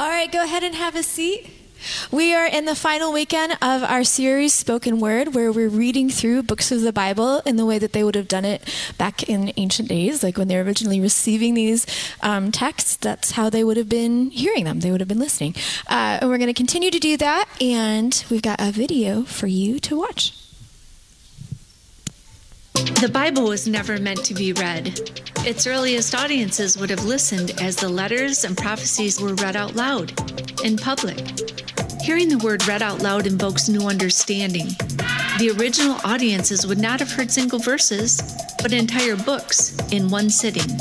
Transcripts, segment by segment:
All right, go ahead and have a seat. We are in the final weekend of our series, Spoken Word, where we're reading through books of the Bible in the way that they would have done it back in ancient days, like when they were originally receiving these um, texts. That's how they would have been hearing them, they would have been listening. Uh, and we're going to continue to do that, and we've got a video for you to watch. The Bible was never meant to be read. Its earliest audiences would have listened as the letters and prophecies were read out loud, in public. Hearing the word read out loud invokes new understanding. The original audiences would not have heard single verses, but entire books in one sitting.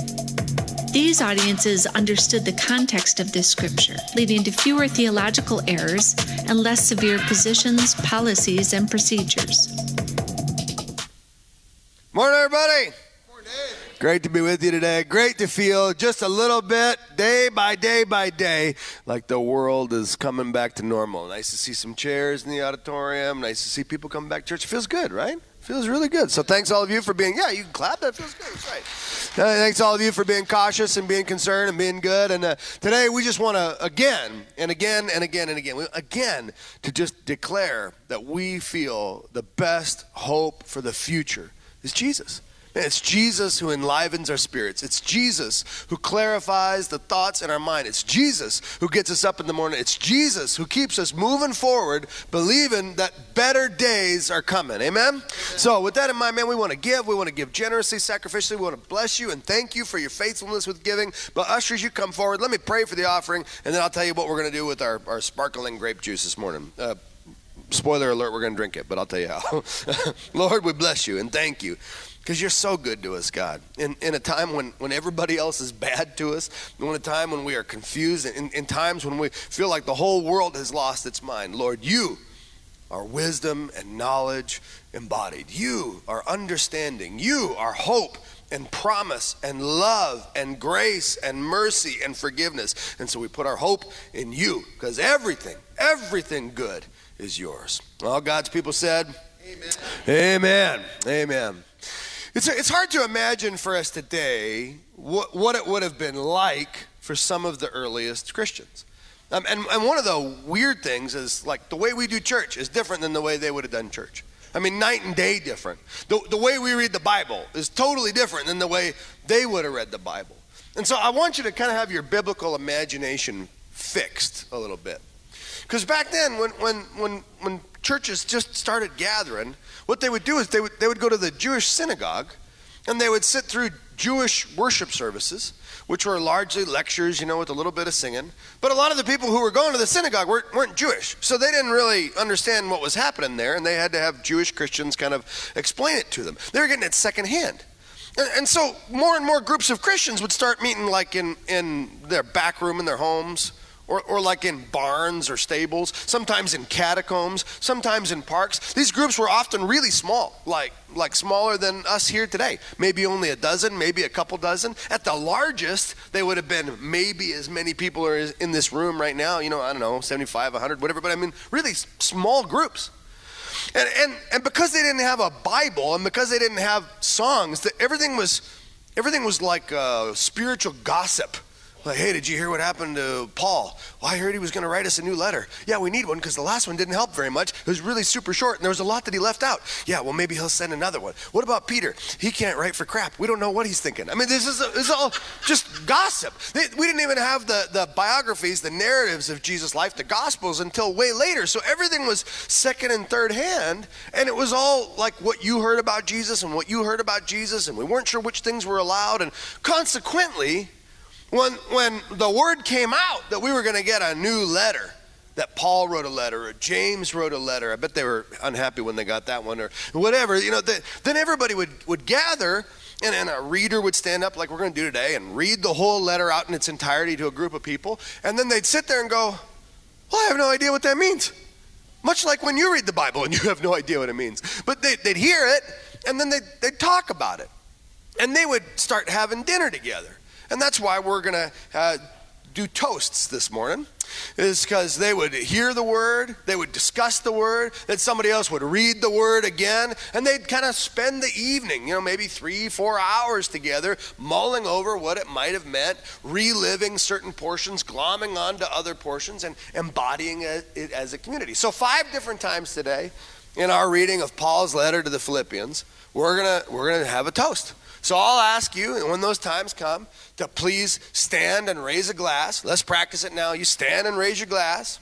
These audiences understood the context of this scripture, leading to fewer theological errors and less severe positions, policies, and procedures. Morning, everybody. Morning. Great to be with you today. Great to feel just a little bit, day by day by day, like the world is coming back to normal. Nice to see some chairs in the auditorium. Nice to see people coming back to church. It feels good, right? Feels really good. So thanks all of you for being. Yeah, you can clap. That feels good. That's right. Uh, thanks all of you for being cautious and being concerned and being good. And uh, today we just want to again and again and again and again, we, again to just declare that we feel the best hope for the future is Jesus. And it's Jesus who enlivens our spirits. It's Jesus who clarifies the thoughts in our mind. It's Jesus who gets us up in the morning. It's Jesus who keeps us moving forward, believing that better days are coming. Amen? Amen? So, with that in mind, man, we want to give. We want to give generously, sacrificially. We want to bless you and thank you for your faithfulness with giving. But, ushers, you come forward. Let me pray for the offering, and then I'll tell you what we're going to do with our, our sparkling grape juice this morning. Uh, spoiler alert, we're going to drink it, but I'll tell you how. Lord, we bless you and thank you because you're so good to us, God. In, in a time when, when everybody else is bad to us, in a time when we are confused, in, in times when we feel like the whole world has lost its mind, Lord, you are wisdom and knowledge embodied. You are understanding. You are hope and promise and love and grace and mercy and forgiveness. And so we put our hope in you because everything, everything good is yours. All God's people said, Amen. Amen. Amen. It's, it's hard to imagine for us today what, what it would have been like for some of the earliest Christians. Um, and, and one of the weird things is like the way we do church is different than the way they would have done church. I mean, night and day different. The, the way we read the Bible is totally different than the way they would have read the Bible. And so I want you to kind of have your biblical imagination fixed a little bit. Because back then, when, when, when, when churches just started gathering, what they would do is they would, they would go to the Jewish synagogue and they would sit through Jewish worship services, which were largely lectures, you know, with a little bit of singing. But a lot of the people who were going to the synagogue weren't, weren't Jewish. So they didn't really understand what was happening there, and they had to have Jewish Christians kind of explain it to them. They were getting it secondhand. And, so more and more groups of Christians would start meeting like in, in their back room in their homes or, or like in barns or stables, sometimes in catacombs, sometimes in parks. These groups were often really small, like, like smaller than us here today. Maybe only a dozen, maybe a couple dozen. At the largest, they would have been maybe as many people are in this room right now, you know, I don't know, 75, 100, whatever, but I mean, really small groups. And, and, and because they didn't have a Bible and because they didn't have songs, everything was, everything was like uh, spiritual gossip like, hey, did you hear what happened to Paul? Well, I heard he was going to write us a new letter. Yeah, we need one because the last one didn't help very much. It was really super short and there was a lot that he left out. Yeah, well, maybe he'll send another one. What about Peter? He can't write for crap. We don't know what he's thinking. I mean, this is, a, this is all just gossip. They, we didn't even have the, the biographies, the narratives of Jesus' life, the Gospels until way later. So everything was second and third hand. And it was all like what you heard about Jesus and what you heard about Jesus. And we weren't sure which things were allowed. And consequently, when, when the word came out that we were going to get a new letter, that Paul wrote a letter or James wrote a letter, I bet they were unhappy when they got that one or whatever, you know, the, then everybody would, would gather and, and a reader would stand up like we're going to do today and read the whole letter out in its entirety to a group of people. And then they'd sit there and go, well, I have no idea what that means. Much like when you read the Bible and you have no idea what it means. But they, would hear it and then they'd, they'd talk about it. And they would start having dinner together. And that's why we're going to uh, do toasts this morning is because they would hear the word, they would discuss the word, then somebody else would read the word again, and they'd kind of spend the evening, you know, maybe three, four hours together, mulling over what it might have meant, reliving certain portions, glomming onto other portions, and embodying it as a community. So, five different times today in our reading of Paul's letter to the Philippians, we're gonna we're gonna have a toast. So I'll ask you, when those times come, to please stand and raise a glass. Let's practice it now. You stand and raise your glass.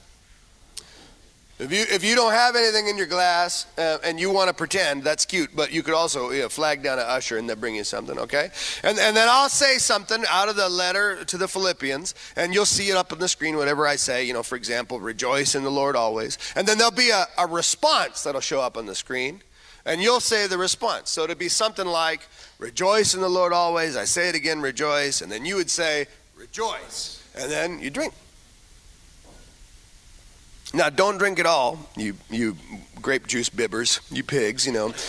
If you, if you don't have anything in your glass uh, and you want to pretend, that's cute, but you could also you know, flag down an usher and they'll bring you something, okay? And, and then I'll say something out of the letter to the Philippians, and you'll see it up on the screen, whatever I say. You know, for example, rejoice in the Lord always. And then there'll be a, a response that'll show up on the screen, and you'll say the response. So it'll be something like, rejoice in the Lord always. I say it again, rejoice. And then you would say, rejoice. And then you drink. Now, don't drink it all, you you grape juice bibbers, you pigs, you know.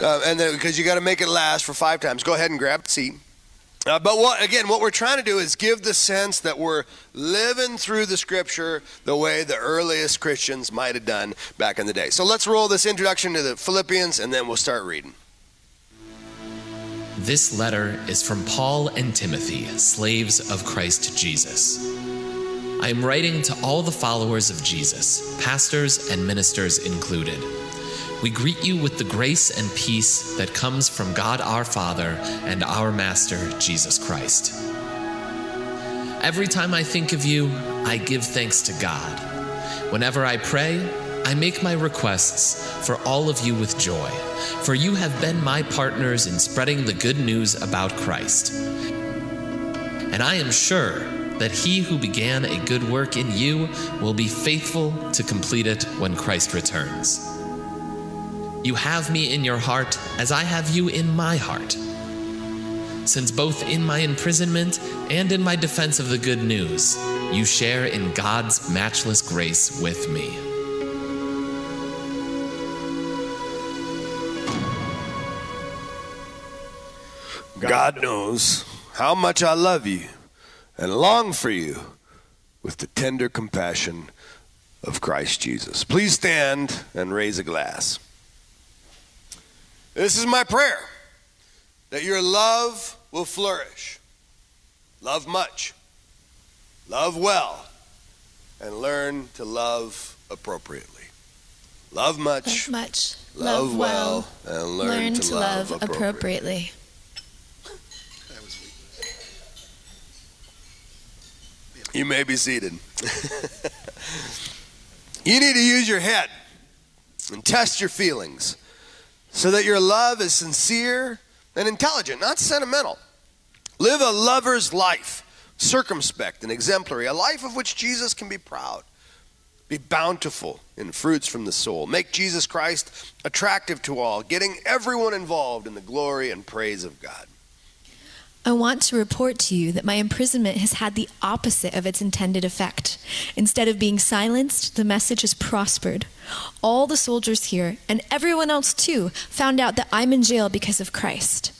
Uh, and then because you got to make it last for five times. Go ahead and grab a seat. Uh, but what again? What we're trying to do is give the sense that we're living through the Scripture the way the earliest Christians might have done back in the day. So let's roll this introduction to the Philippians, and then we'll start reading. This letter is from Paul and Timothy, slaves of Christ Jesus. I am writing to all the followers of Jesus, pastors and ministers included. We greet you with the grace and peace that comes from God our Father and our Master, Jesus Christ. Every time I think of you, I give thanks to God. Whenever I pray, I make my requests for all of you with joy, for you have been my partners in spreading the good news about Christ. And I am sure that he who began a good work in you will be faithful to complete it when Christ returns. You have me in your heart as I have you in my heart. Since both in my imprisonment and in my defense of the good news, you share in God's matchless grace with me. God knows how much I love you and long for you with the tender compassion of Christ Jesus. Please stand and raise a glass. This is my prayer that your love will flourish. Love much, love well, and learn to love appropriately. Love much, love, much, love, love well, and learn, learn to, to, love, love appropriately. appropriately. You may be seated. you need to use your head and test your feelings so that your love is sincere and intelligent, not sentimental. Live a lover's life, circumspect and exemplary, a life of which Jesus can be proud. Be bountiful in fruits from the soul. Make Jesus Christ attractive to all, getting everyone involved in the glory and praise of God. I want to report to you that my imprisonment has had the opposite of its intended effect. Instead of being silenced, the message has prospered. All the soldiers here, and everyone else too, found out that I'm in jail because of Christ.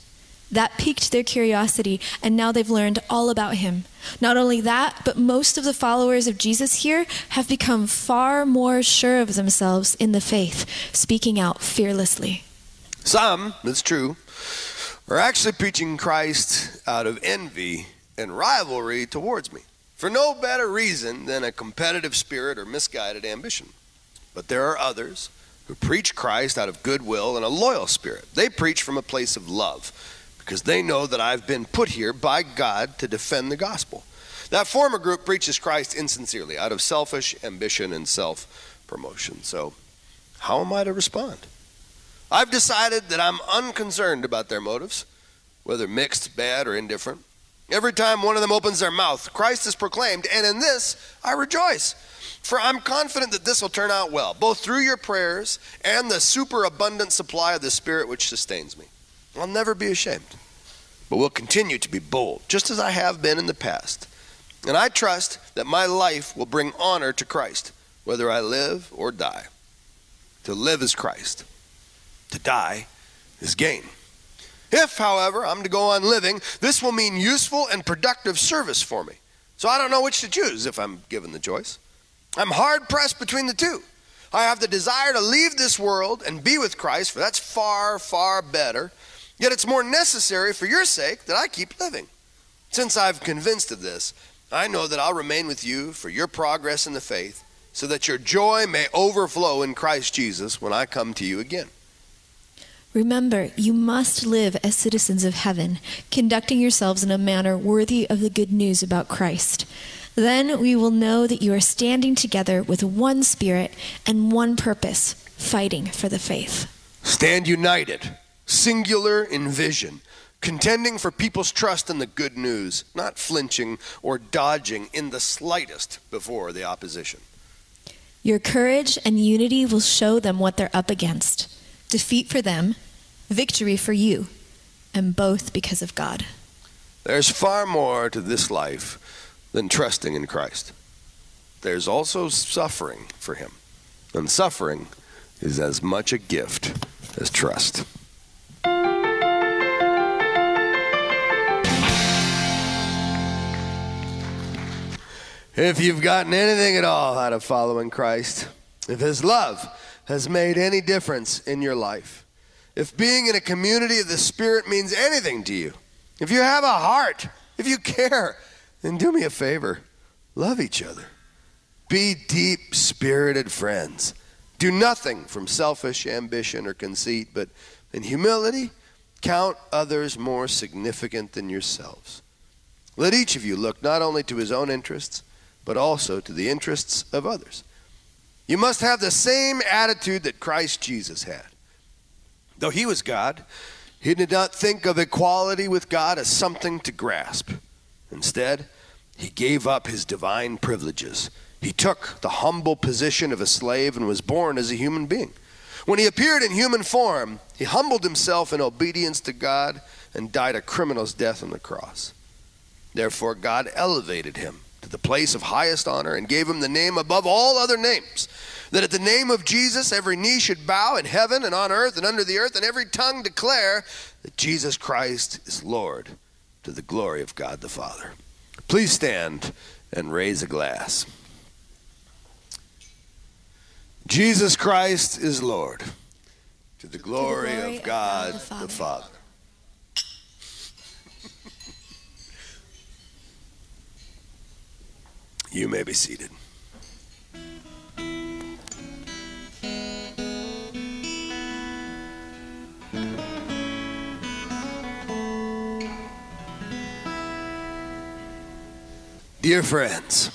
That piqued their curiosity, and now they've learned all about him. Not only that, but most of the followers of Jesus here have become far more sure of themselves in the faith, speaking out fearlessly. Some, it's true, are actually preaching Christ out of envy and rivalry towards me for no better reason than a competitive spirit or misguided ambition. But there are others who preach Christ out of goodwill and a loyal spirit. They preach from a place of love because they know that I've been put here by God to defend the gospel. That former group preaches Christ insincerely out of selfish ambition and self promotion. So, how am I to respond? I've decided that I'm unconcerned about their motives, whether mixed, bad, or indifferent. Every time one of them opens their mouth, Christ is proclaimed, and in this I rejoice. For I'm confident that this will turn out well, both through your prayers and the superabundant supply of the Spirit which sustains me. I'll never be ashamed, but will continue to be bold, just as I have been in the past. And I trust that my life will bring honor to Christ, whether I live or die. To live is Christ, to die is gain. If, however, I'm to go on living, this will mean useful and productive service for me. So I don't know which to choose if I'm given the choice. I'm hard pressed between the two. I have the desire to leave this world and be with Christ, for that's far, far better. Yet it's more necessary for your sake that I keep living. Since I've convinced of this, I know that I'll remain with you for your progress in the faith, so that your joy may overflow in Christ Jesus when I come to you again. Remember, you must live as citizens of heaven, conducting yourselves in a manner worthy of the good news about Christ. Then we will know that you are standing together with one spirit and one purpose, fighting for the faith. Stand united, singular in vision, contending for people's trust in the good news, not flinching or dodging in the slightest before the opposition. Your courage and unity will show them what they're up against defeat for them, victory for you, and both because of God. There's far more to this life than trusting in Christ. There's also suffering for Him. And suffering is as much a gift as trust. If you've gotten anything at all out of following Christ, if His love has made any difference in your life, if being in a community of the Spirit means anything to you, if you have a heart, if you care, then do me a favor love each other. Be deep spirited friends. Do nothing from selfish ambition or conceit, but in humility, count others more significant than yourselves. Let each of you look not only to his own interests, but also to the interests of others. You must have the same attitude that Christ Jesus had. Though he was God, he did not think of equality with God as something to grasp. Instead, he gave up his divine privileges. He took the humble position of a slave and was born as a human being. When he appeared in human form, he humbled himself in obedience to God and died a criminal's death on the cross. Therefore, God elevated him to the place of highest honor and gave him the name above all other names. That at the name of Jesus, every knee should bow in heaven and on earth and under the earth, and every tongue declare that Jesus Christ is Lord to the glory of God the Father. Please stand and raise a glass. Jesus Christ is Lord to the glory, to the glory of, God, God the Father. The Father. You may be seated. Dear friends,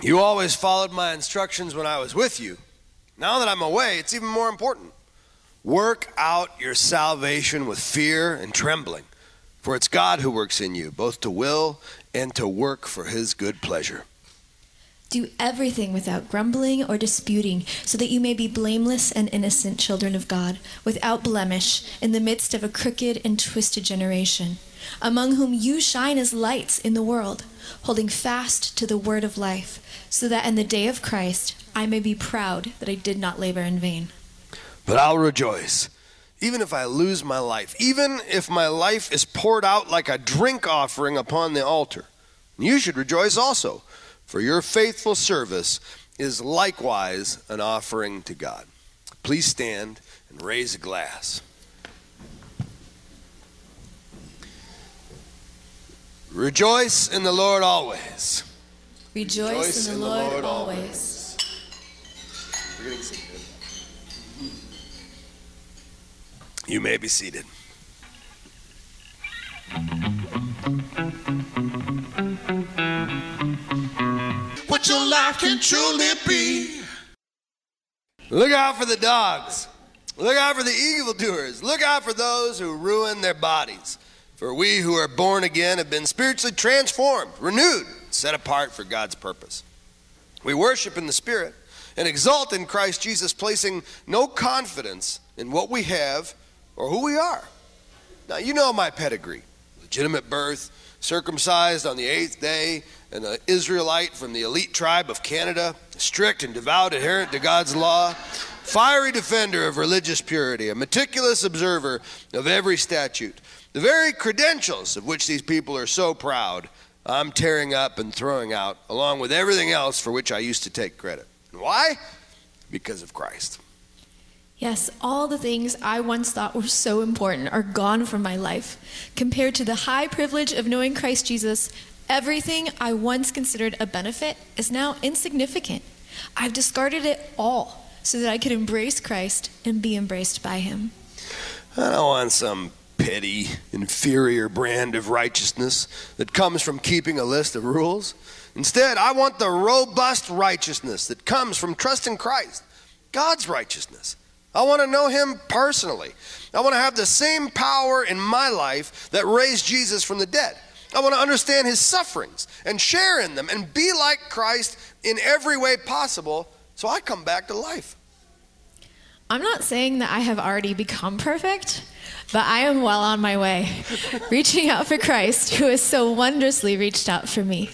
you always followed my instructions when I was with you. Now that I'm away, it's even more important. Work out your salvation with fear and trembling, for it's God who works in you, both to will and to work for his good pleasure. Do everything without grumbling or disputing, so that you may be blameless and innocent children of God, without blemish, in the midst of a crooked and twisted generation, among whom you shine as lights in the world, holding fast to the word of life, so that in the day of Christ I may be proud that I did not labor in vain. But I'll rejoice, even if I lose my life, even if my life is poured out like a drink offering upon the altar. You should rejoice also for your faithful service is likewise an offering to God. Please stand and raise a glass. Rejoice in the Lord always. Rejoice, Rejoice in, the, in Lord, the Lord always. always. You may be seated. Life can truly be. Look out for the dogs. Look out for the evildoers. Look out for those who ruin their bodies. For we who are born again have been spiritually transformed, renewed, set apart for God's purpose. We worship in the Spirit and exalt in Christ Jesus, placing no confidence in what we have or who we are. Now, you know my pedigree legitimate birth, circumcised on the eighth day, an Israelite from the elite tribe of Canada, strict and devout adherent to God's law, fiery defender of religious purity, a meticulous observer of every statute. The very credentials of which these people are so proud I'm tearing up and throwing out, along with everything else for which I used to take credit. Why? Because of Christ. Yes, all the things I once thought were so important are gone from my life. Compared to the high privilege of knowing Christ Jesus, everything I once considered a benefit is now insignificant. I've discarded it all so that I could embrace Christ and be embraced by Him. I don't want some petty, inferior brand of righteousness that comes from keeping a list of rules. Instead, I want the robust righteousness that comes from trusting Christ, God's righteousness. I want to know Him personally. I want to have the same power in my life that raised Jesus from the dead. I want to understand His sufferings and share in them and be like Christ in every way possible so I come back to life. I'm not saying that I have already become perfect, but I am well on my way, reaching out for Christ, who has so wondrously reached out for me.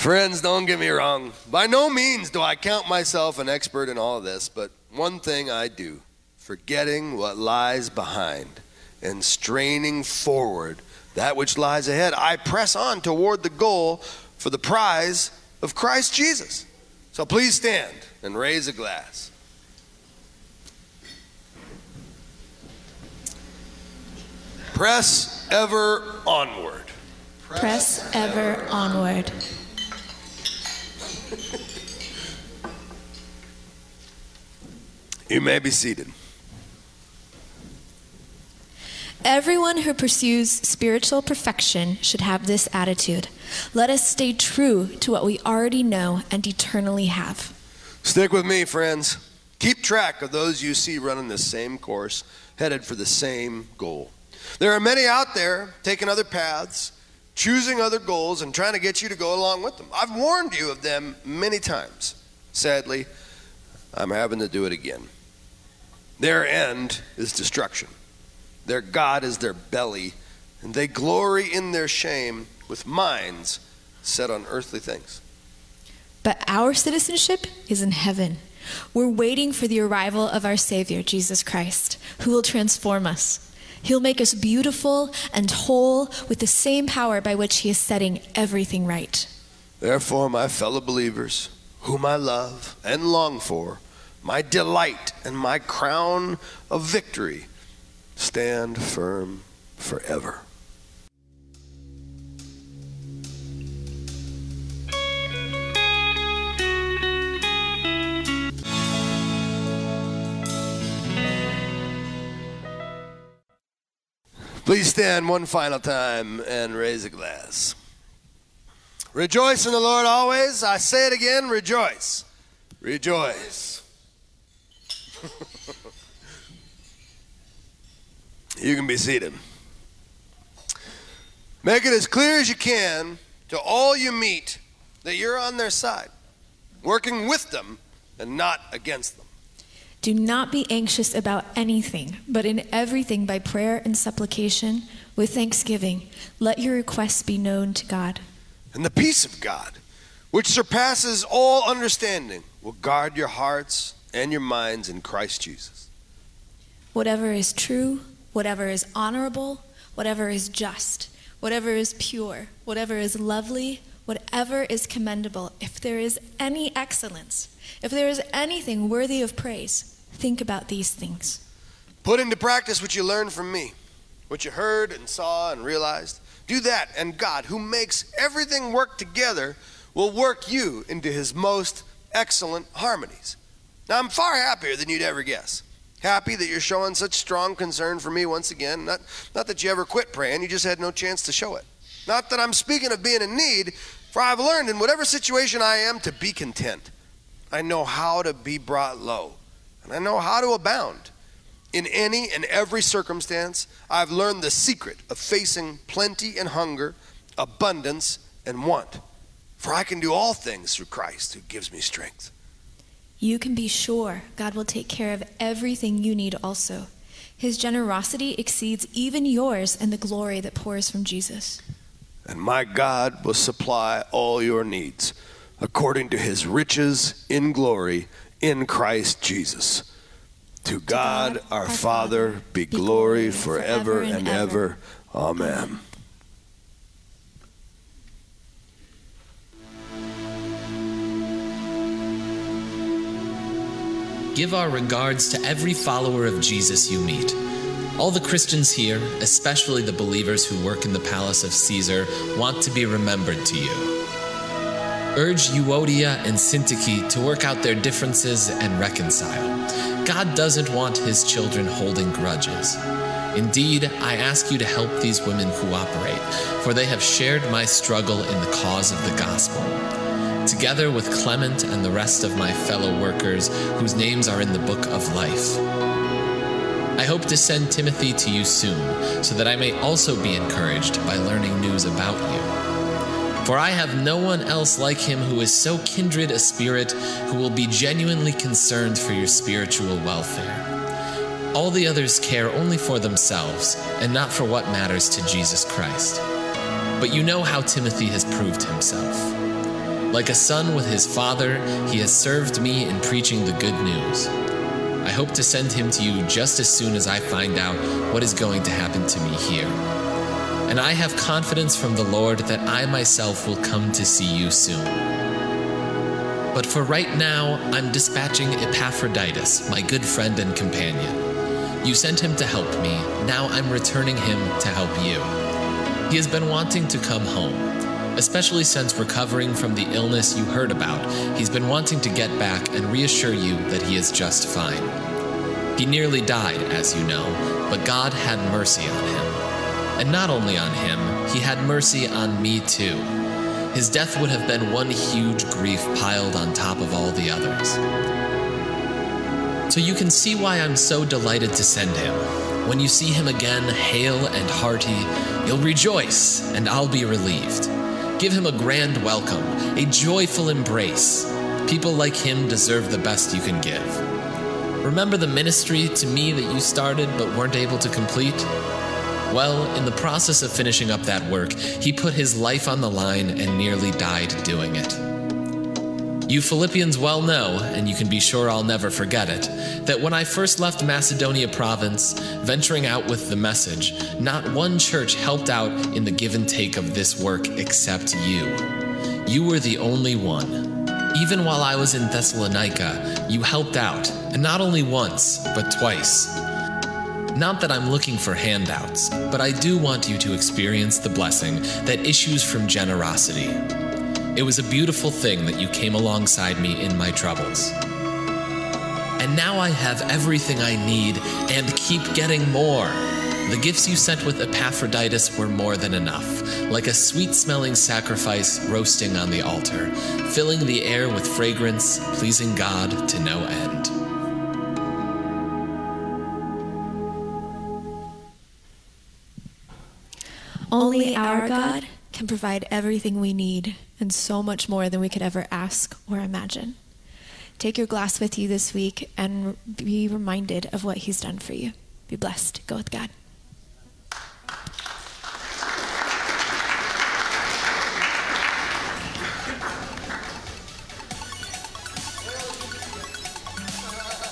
Friends, don't get me wrong. By no means do I count myself an expert in all of this, but one thing I do forgetting what lies behind and straining forward that which lies ahead, I press on toward the goal for the prize of Christ Jesus. So please stand and raise a glass. Press ever onward. Press ever onward. You may be seated. Everyone who pursues spiritual perfection should have this attitude. Let us stay true to what we already know and eternally have. Stick with me, friends. Keep track of those you see running the same course, headed for the same goal. There are many out there taking other paths, choosing other goals, and trying to get you to go along with them. I've warned you of them many times. Sadly, I'm having to do it again. Their end is destruction. Their God is their belly, and they glory in their shame with minds set on earthly things. But our citizenship is in heaven. We're waiting for the arrival of our Savior, Jesus Christ, who will transform us. He'll make us beautiful and whole with the same power by which He is setting everything right. Therefore, my fellow believers, whom I love and long for, my delight and my crown of victory, stand firm forever. Please stand one final time and raise a glass. Rejoice in the Lord always. I say it again rejoice. Rejoice. you can be seated. Make it as clear as you can to all you meet that you're on their side, working with them and not against them. Do not be anxious about anything, but in everything by prayer and supplication, with thanksgiving, let your requests be known to God. And the peace of God, which surpasses all understanding, will guard your hearts and your minds in Christ Jesus. Whatever is true, whatever is honorable, whatever is just, whatever is pure, whatever is lovely, whatever is commendable, if there is any excellence, if there is anything worthy of praise, think about these things. Put into practice what you learned from me, what you heard and saw and realized. Do that, and God, who makes everything work together, will work you into his most excellent harmonies. Now, I'm far happier than you'd ever guess. Happy that you're showing such strong concern for me once again. Not, not that you ever quit praying, you just had no chance to show it. Not that I'm speaking of being in need, for I've learned in whatever situation I am to be content. I know how to be brought low, and I know how to abound. In any and every circumstance, I've learned the secret of facing plenty and hunger, abundance and want. For I can do all things through Christ who gives me strength. You can be sure God will take care of everything you need also. His generosity exceeds even yours and the glory that pours from Jesus. And my God will supply all your needs according to his riches in glory in Christ Jesus. To God, God, our our Father, Father, be glory glory forever forever and and ever. ever. Amen. Give our regards to every follower of Jesus you meet. All the Christians here, especially the believers who work in the palace of Caesar, want to be remembered to you. Urge Euodia and Syntyche to work out their differences and reconcile. God doesn't want his children holding grudges. Indeed, I ask you to help these women cooperate, for they have shared my struggle in the cause of the gospel. Together with Clement and the rest of my fellow workers whose names are in the book of life. I hope to send Timothy to you soon, so that I may also be encouraged by learning news about you. For I have no one else like him who is so kindred a spirit, who will be genuinely concerned for your spiritual welfare. All the others care only for themselves and not for what matters to Jesus Christ. But you know how Timothy has proved himself. Like a son with his father, he has served me in preaching the good news. I hope to send him to you just as soon as I find out what is going to happen to me here. And I have confidence from the Lord that I myself will come to see you soon. But for right now, I'm dispatching Epaphroditus, my good friend and companion. You sent him to help me, now I'm returning him to help you. He has been wanting to come home, especially since recovering from the illness you heard about. He's been wanting to get back and reassure you that he is just fine. He nearly died, as you know, but God had mercy on him. And not only on him, he had mercy on me too. His death would have been one huge grief piled on top of all the others. So you can see why I'm so delighted to send him. When you see him again, hale and hearty, you'll rejoice, and I'll be relieved. Give him a grand welcome, a joyful embrace. People like him deserve the best you can give. Remember the ministry to me that you started but weren't able to complete? Well, in the process of finishing up that work, he put his life on the line and nearly died doing it. You Philippians well know, and you can be sure I'll never forget it, that when I first left Macedonia province, venturing out with the message, not one church helped out in the give and take of this work except you. You were the only one. Even while I was in Thessalonica, you helped out, and not only once, but twice. Not that I'm looking for handouts, but I do want you to experience the blessing that issues from generosity. It was a beautiful thing that you came alongside me in my troubles. And now I have everything I need and keep getting more. The gifts you sent with Epaphroditus were more than enough, like a sweet smelling sacrifice roasting on the altar, filling the air with fragrance, pleasing God to no end. Only our God can provide everything we need and so much more than we could ever ask or imagine. Take your glass with you this week and be reminded of what He's done for you. Be blessed. Go with God.